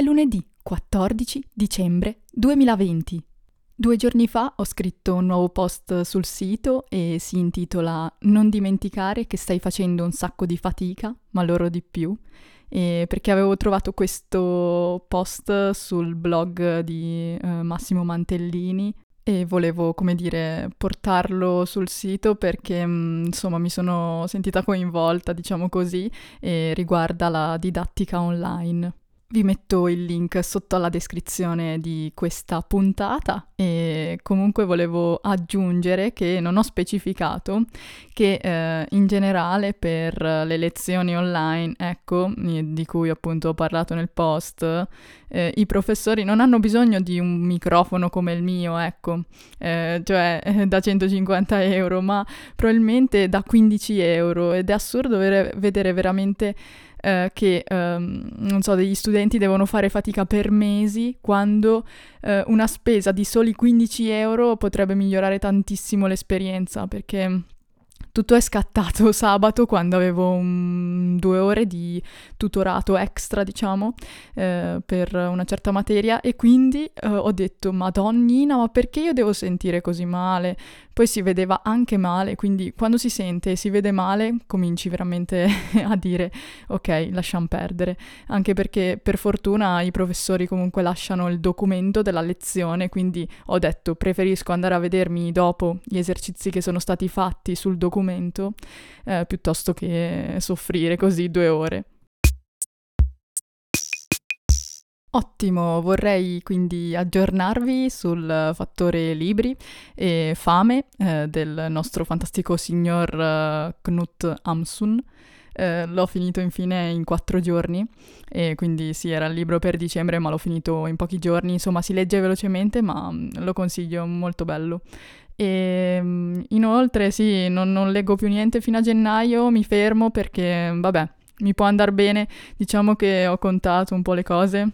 È lunedì 14 dicembre 2020. Due giorni fa ho scritto un nuovo post sul sito e si intitola Non dimenticare che stai facendo un sacco di fatica, ma loro di più. E perché avevo trovato questo post sul blog di eh, Massimo Mantellini e volevo, come dire, portarlo sul sito perché mm, insomma mi sono sentita coinvolta, diciamo così, e riguarda la didattica online. Vi metto il link sotto alla descrizione di questa puntata e comunque volevo aggiungere che non ho specificato che eh, in generale per le lezioni online, ecco, di cui appunto ho parlato nel post, eh, i professori non hanno bisogno di un microfono come il mio, ecco, eh, cioè da 150 euro, ma probabilmente da 15 euro ed è assurdo vedere veramente eh, che, ehm, non so, degli studenti devono fare fatica per mesi quando eh, una spesa di soli 15 euro potrebbe migliorare tantissimo l'esperienza perché tutto è scattato sabato quando avevo un, due ore di tutorato extra, diciamo, eh, per una certa materia e quindi eh, ho detto, madonnina, ma perché io devo sentire così male? Poi si vedeva anche male, quindi quando si sente e si vede male cominci veramente a dire, ok, lasciamo perdere, anche perché per fortuna i professori comunque lasciano il documento della lezione, quindi ho detto, preferisco andare a vedermi dopo gli esercizi che sono stati fatti sul documento eh, piuttosto che soffrire così due ore. Ottimo, vorrei quindi aggiornarvi sul fattore libri e fame eh, del nostro fantastico signor uh, Knut Amsun. Eh, l'ho finito infine in quattro giorni e quindi sì, era il libro per dicembre ma l'ho finito in pochi giorni, insomma si legge velocemente ma mm, lo consiglio, molto bello. E ehm, inoltre sì, non, non leggo più niente fino a gennaio, mi fermo perché vabbè, mi può andare bene, diciamo che ho contato un po' le cose.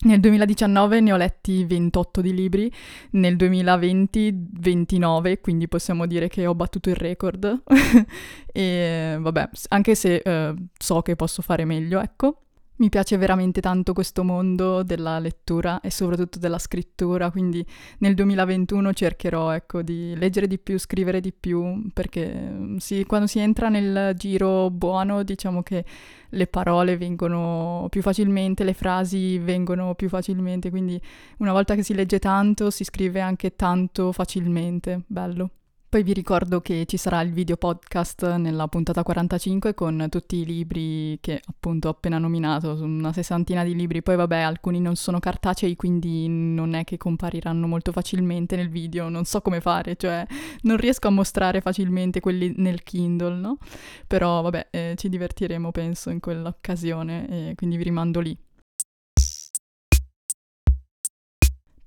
Nel 2019 ne ho letti 28 di libri, nel 2020 29, quindi possiamo dire che ho battuto il record. e vabbè, anche se eh, so che posso fare meglio, ecco. Mi piace veramente tanto questo mondo della lettura e soprattutto della scrittura, quindi nel 2021 cercherò ecco, di leggere di più, scrivere di più, perché mm, sì, quando si entra nel giro buono diciamo che le parole vengono più facilmente, le frasi vengono più facilmente, quindi una volta che si legge tanto si scrive anche tanto facilmente, bello. Poi vi ricordo che ci sarà il video podcast nella puntata 45 con tutti i libri che appunto ho appena nominato, una sessantina di libri, poi vabbè alcuni non sono cartacei quindi non è che compariranno molto facilmente nel video, non so come fare, cioè non riesco a mostrare facilmente quelli nel Kindle, no? Però vabbè eh, ci divertiremo penso in quell'occasione e quindi vi rimando lì.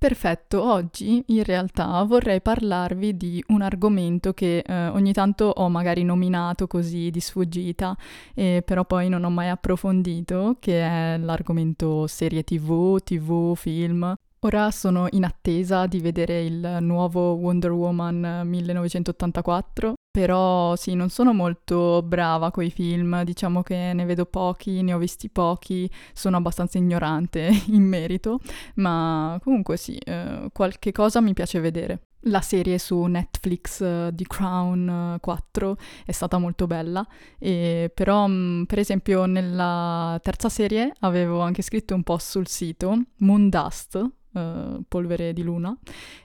Perfetto, oggi in realtà vorrei parlarvi di un argomento che eh, ogni tanto ho magari nominato così di sfuggita, eh, però poi non ho mai approfondito, che è l'argomento serie tv, tv, film. Ora sono in attesa di vedere il nuovo Wonder Woman 1984, però sì, non sono molto brava coi film, diciamo che ne vedo pochi, ne ho visti pochi, sono abbastanza ignorante in merito, ma comunque sì, eh, qualche cosa mi piace vedere. La serie su Netflix uh, di Crown 4 uh, è stata molto bella, e, però mh, mm, per esempio nella terza serie avevo anche scritto un post sul sito, Moondust, uh, Polvere di Luna,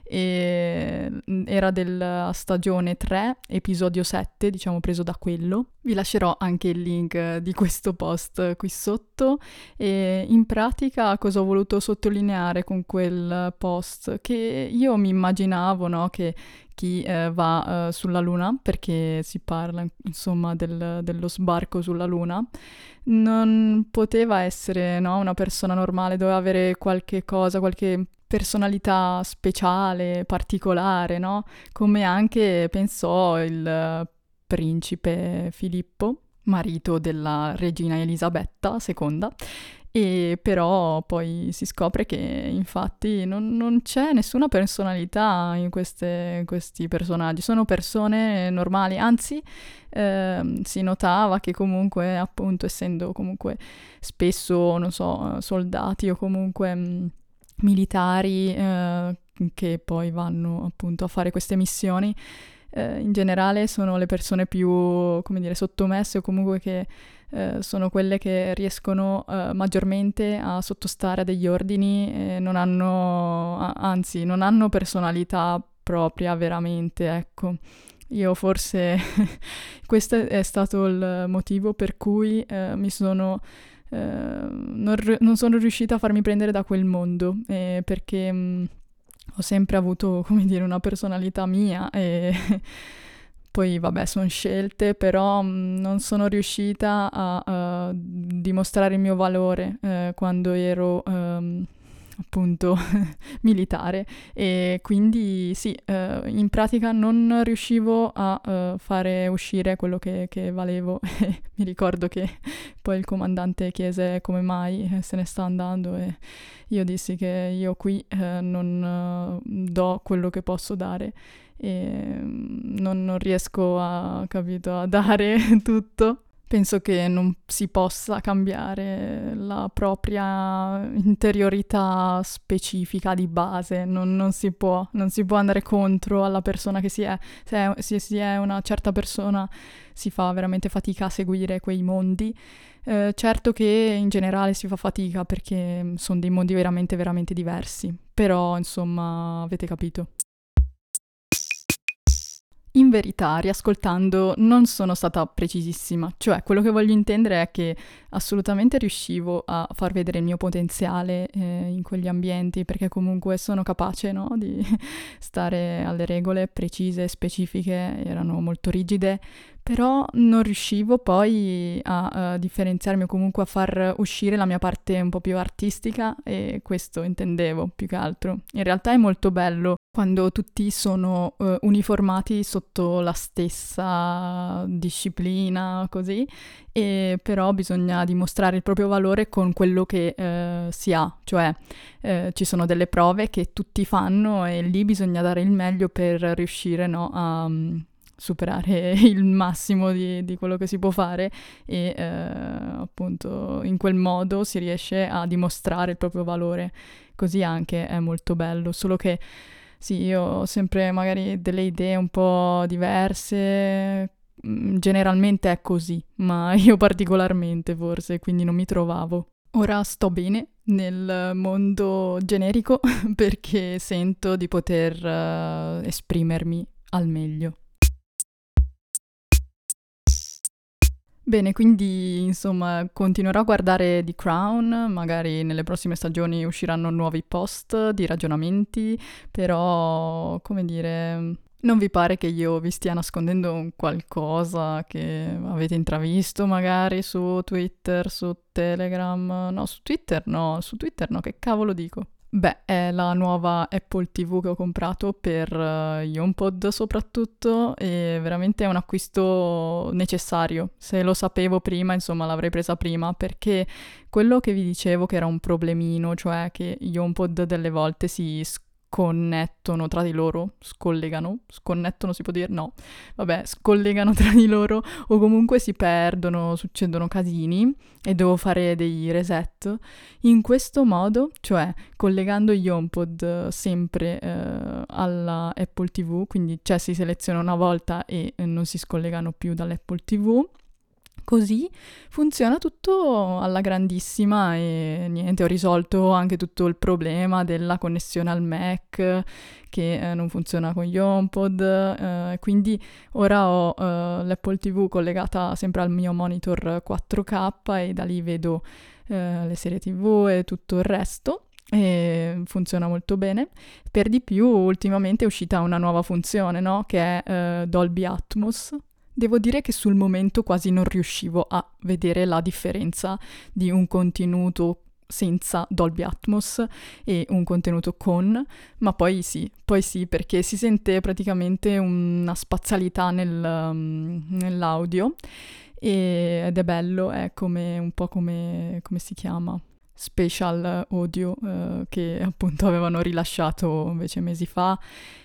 e mm, era della stagione 3, episodio 7, diciamo preso da quello. Vi lascerò anche il link di questo post qui sotto e in pratica cosa ho voluto sottolineare con quel post? Che io mi immaginavo no, che chi eh, va eh, sulla Luna, perché si parla insomma del, dello sbarco sulla Luna, non poteva essere no, una persona normale, doveva avere qualche cosa, qualche personalità speciale, particolare, no? Come anche pensò il principe Filippo, marito della regina Elisabetta II. E però poi si scopre che infatti non, non c'è nessuna personalità in, queste, in, questi personaggi, sono persone normali, anzi eh, si notava che comunque appunto essendo comunque spesso, non so, soldati o comunque mh, mm, militari eh, che poi vanno appunto a fare queste missioni, eh, in generale sono le persone più, come dire, sottomesse o comunque che eh, sono quelle che riescono eh, maggiormente a sottostare a degli ordini e non hanno, anzi, non hanno personalità propria veramente, ecco. Io forse questo è stato il motivo per cui eh, mi sono eh, non, non, sono riuscita a farmi prendere da quel mondo perché mh, mm, ho sempre avuto, come dire, una personalità mia e poi vabbè sono scelte, però mm, non sono riuscita a, a, dimostrare il mio valore eh, quando ero um, appunto militare. E quindi sì, eh, in pratica non riuscivo a uh, fare uscire quello che, che valevo mi ricordo che poi il comandante chiese come mai eh, se ne sta andando e io dissi che io qui eh, non uh, do quello che posso dare e mm, non, non riesco a, capito, a dare tutto. Penso che non si possa cambiare la propria interiorità specifica di base, non, non, si, può, non si può andare contro alla persona che si è. Se, è. se, si è una certa persona si fa veramente fatica a seguire quei mondi. Eh, certo che in generale si fa fatica perché sono dei mondi veramente, veramente diversi, però insomma avete capito. In verità, riascoltando, non sono stata precisissima, cioè quello che voglio intendere è che assolutamente riuscivo a far vedere il mio potenziale eh, in quegli ambienti, perché comunque sono capace no, di stare alle regole precise, specifiche, erano molto rigide, però non riuscivo poi a, a differenziarmi o comunque a far uscire la mia parte un po' più artistica e questo intendevo più che altro. In realtà è molto bello quando tutti sono uh, uniformati sotto la stessa disciplina, così, e però bisogna dimostrare il proprio valore con quello che uh, si ha, cioè uh, ci sono delle prove che tutti fanno e lì bisogna dare il meglio per riuscire no, a... Um, superare il massimo di, di, quello che si può fare e eh, appunto in quel modo si riesce a dimostrare il proprio valore. Così anche è molto bello, solo che sì, io ho sempre magari delle idee un po' diverse, mm, generalmente è così, ma io particolarmente forse, quindi non mi trovavo. Ora sto bene nel mondo generico perché sento di poter uh, esprimermi al meglio. Bene, quindi insomma continuerò a guardare The Crown, magari nelle prossime stagioni usciranno nuovi post di ragionamenti, però come dire, non vi pare che io vi stia nascondendo qualcosa che avete intravisto magari su Twitter, su Telegram? No, su Twitter no, su Twitter no, che cavolo dico? Beh, è la nuova Apple TV che ho comprato per uh, HomePod soprattutto e veramente è un acquisto necessario. Se lo sapevo prima, insomma, l'avrei presa prima perché quello che vi dicevo che era un problemino, cioè che gli HomePod delle volte si sc- connettono tra di loro, scollegano, sconnettono si può dire? No, vabbè, scollegano tra di loro o comunque si perdono, succedono casini e devo fare dei reset. In questo modo, cioè collegando gli HomePod sempre eh, alla Apple TV, quindi cioè si seleziona una volta e non si scollegano più dall'Apple TV, Così funziona tutto alla grandissima e niente, ho risolto anche tutto il problema della connessione al Mac che eh, non funziona con gli HomePod, eh, quindi ora ho eh, l'Apple TV collegata sempre al mio monitor 4K e da lì vedo eh, le serie TV e tutto il resto e funziona molto bene. Per di più, ultimamente è uscita una nuova funzione, no? Che è uh, Dolby Atmos, Devo dire che sul momento quasi non riuscivo a vedere la differenza di un contenuto senza Dolby Atmos e un contenuto con, ma poi sì, poi sì, perché si sente praticamente una spazialità nel, um, nell'audio ed è bello, è come un po' come, come si chiama? Special audio eh, che appunto avevano rilasciato invece mesi fa.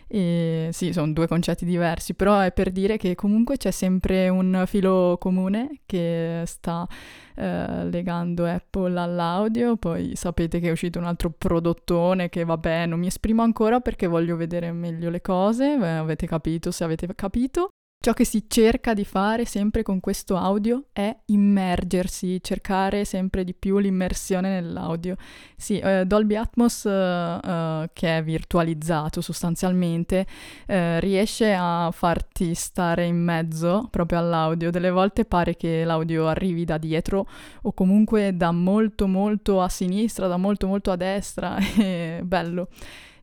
E sì, sono due concetti diversi, però è per dire che comunque c'è sempre un filo comune che sta eh, legando Apple all'audio. Poi sapete che è uscito un altro prodottone che vabbè, non mi esprimo ancora perché voglio vedere meglio le cose. Beh, avete capito se avete capito. Ciò che si cerca di fare sempre con questo audio è immergersi, cercare sempre di più l'immersione nell'audio. Sì, eh, Dolby Atmos, eh, eh, che è virtualizzato sostanzialmente, eh, riesce a farti stare in mezzo proprio all'audio. Delle volte pare che l'audio arrivi da dietro o comunque da molto molto a sinistra, da molto molto a destra. È bello.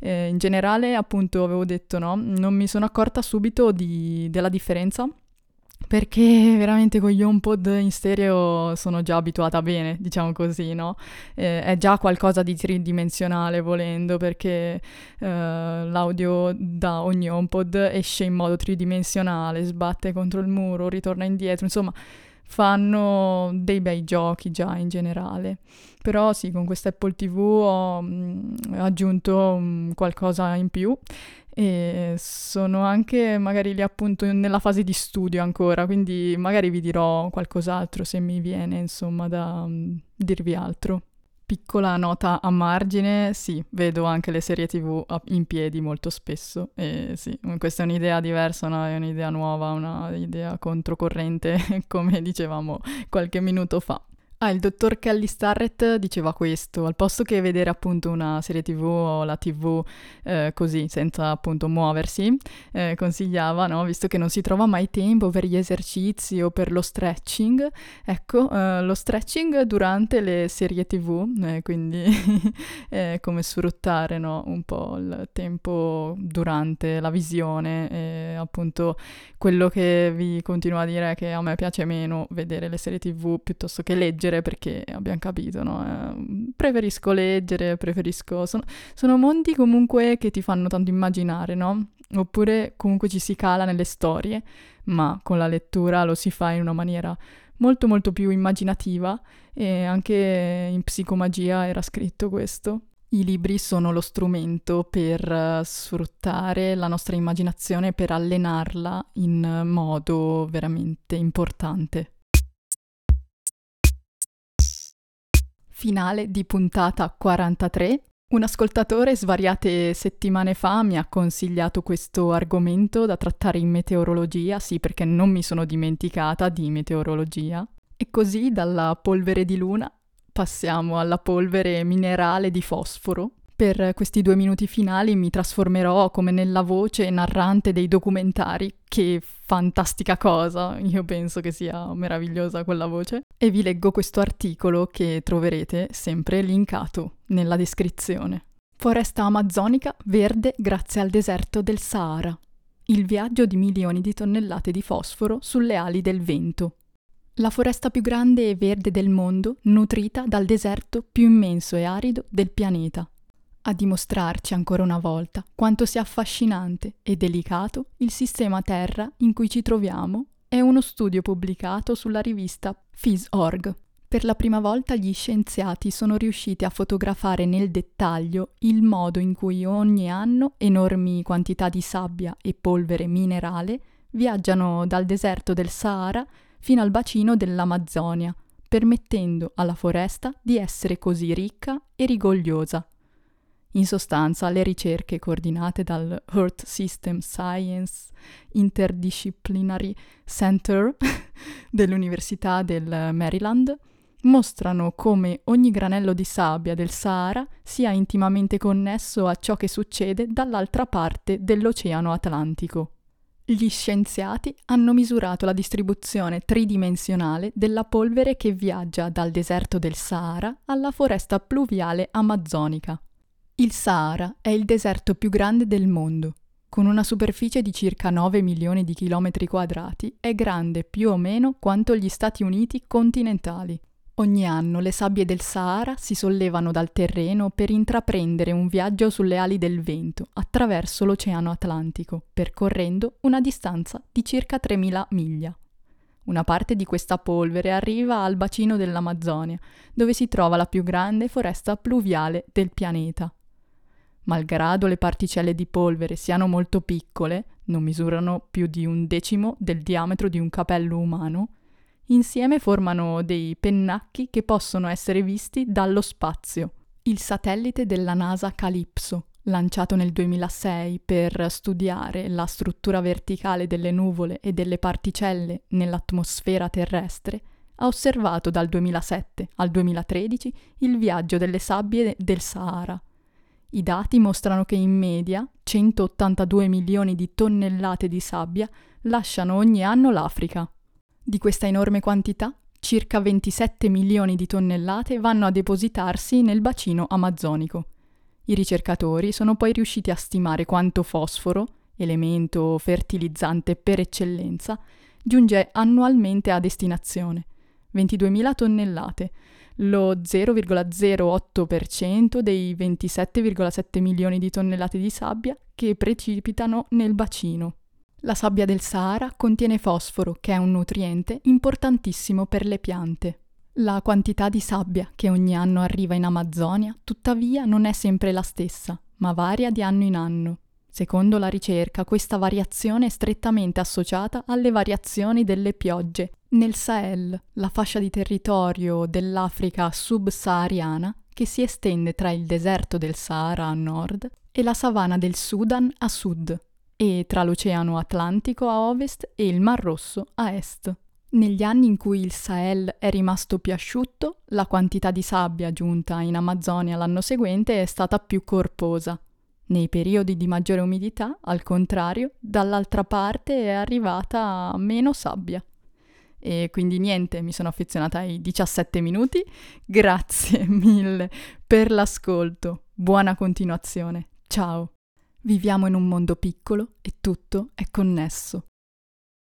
Eh, in generale, appunto, avevo detto no, non mi sono accorta subito di, della differenza perché veramente con gli HomePod in stereo sono già abituata bene, diciamo così, no? Eh, è già qualcosa di tridimensionale volendo, perché eh, l'audio da ogni HomePod esce in modo tridimensionale, sbatte contro il muro, ritorna indietro, insomma fanno dei bei giochi già in generale. Però sì, con questa Apple TV ho mh, mm, aggiunto mh, mm, qualcosa in più e sono anche magari lì appunto nella fase di studio ancora, quindi magari vi dirò qualcos'altro se mi viene insomma da mh, mm, dirvi altro. Piccola nota a margine, sì, vedo anche le serie tv in piedi molto spesso e sì, questa è un'idea diversa, no? è un'idea nuova, un'idea controcorrente, come dicevamo qualche minuto fa. Ah, il dottor Kelly Starrett diceva questo, al posto che vedere appunto una serie tv o la tv eh, così, senza appunto muoversi, eh, consigliava, no? visto che non si trova mai tempo per gli esercizi o per lo stretching, ecco, eh, lo stretching durante le serie tv, eh, quindi come sfruttare no? un po' il tempo durante la visione, appunto quello che vi continuo a dire è che a me piace meno vedere le serie tv piuttosto che leggere leggere perché abbiamo capito, no? Eh, preferisco leggere, preferisco... Sono, sono mondi comunque che ti fanno tanto immaginare, no? Oppure comunque ci si cala nelle storie, ma con la lettura lo si fa in una maniera molto molto più immaginativa e anche in psicomagia era scritto questo. I libri sono lo strumento per uh, sfruttare la nostra immaginazione, per allenarla in modo veramente importante. Finale di puntata 43. Un ascoltatore svariate settimane fa mi ha consigliato questo argomento da trattare in meteorologia, sì perché non mi sono dimenticata di meteorologia. E così dalla polvere di luna passiamo alla polvere minerale di fosforo, per questi due minuti finali mi trasformerò come nella voce narrante dei documentari. Che fantastica cosa, io penso che sia meravigliosa quella voce. E vi leggo questo articolo che troverete sempre linkato nella descrizione. Foresta amazzonica verde grazie al deserto del Sahara. Il viaggio di milioni di tonnellate di fosforo sulle ali del vento. La foresta più grande e verde del mondo, nutrita dal deserto più immenso e arido del pianeta a dimostrarci ancora una volta quanto sia affascinante e delicato il sistema Terra in cui ci troviamo è uno studio pubblicato sulla rivista Phys.org. Per la prima volta gli scienziati sono riusciti a fotografare nel dettaglio il modo in cui ogni anno enormi quantità di sabbia e polvere minerale viaggiano dal deserto del Sahara fino al bacino dell'Amazzonia, permettendo alla foresta di essere così ricca e rigogliosa. In sostanza, le ricerche coordinate dal Earth System Science Interdisciplinary Center dell'Università del Maryland mostrano come ogni granello di sabbia del Sahara sia intimamente connesso a ciò che succede dall'altra parte dell'Oceano Atlantico. Gli scienziati hanno misurato la distribuzione tridimensionale della polvere che viaggia dal deserto del Sahara alla foresta pluviale amazzonica. Il Sahara è il deserto più grande del mondo. Con una superficie di circa 9 milioni di chilometri quadrati, è grande più o meno quanto gli Stati Uniti continentali. Ogni anno le sabbie del Sahara si sollevano dal terreno per intraprendere un viaggio sulle ali del vento attraverso l'Oceano Atlantico, percorrendo una distanza di circa 3.000 miglia. Una parte di questa polvere arriva al bacino dell'Amazzonia, dove si trova la più grande foresta pluviale del pianeta. Malgrado le particelle di polvere siano molto piccole, non misurano più di un decimo del diametro di un capello umano, insieme formano dei pennacchi che possono essere visti dallo spazio. Il satellite della NASA Calypso, lanciato nel 2006 per studiare la struttura verticale delle nuvole e delle particelle nell'atmosfera terrestre, ha osservato dal 2007 al 2013 il viaggio delle sabbie del Sahara. I dati mostrano che in media 182 milioni di tonnellate di sabbia lasciano ogni anno l'Africa. Di questa enorme quantità, circa 27 milioni di tonnellate vanno a depositarsi nel bacino amazzonico. I ricercatori sono poi riusciti a stimare quanto fosforo, elemento fertilizzante per eccellenza, giunge annualmente a destinazione. 22.000 tonnellate, lo 0,08% dei 27,7 milioni di tonnellate di sabbia che precipitano nel bacino. La sabbia del Sahara contiene fosforo, che è un nutriente importantissimo per le piante. La quantità di sabbia che ogni anno arriva in Amazzonia, tuttavia, non è sempre la stessa, ma varia di anno in anno. Secondo la ricerca, questa variazione è strettamente associata alle variazioni delle piogge. Nel Sahel, la fascia di territorio dell'Africa subsahariana, che si estende tra il deserto del Sahara a nord e la savana del Sudan a sud, e tra l'Oceano Atlantico a ovest e il Mar Rosso a est. Negli anni in cui il Sahel è rimasto più asciutto, la quantità di sabbia giunta in Amazzonia l'anno seguente è stata più corposa. Nei periodi di maggiore umidità, al contrario, dall'altra parte è arrivata meno sabbia. E quindi niente, mi sono affezionata ai 17 minuti. Grazie mille per l'ascolto. Buona continuazione. Ciao. Viviamo in un mondo piccolo e tutto è connesso.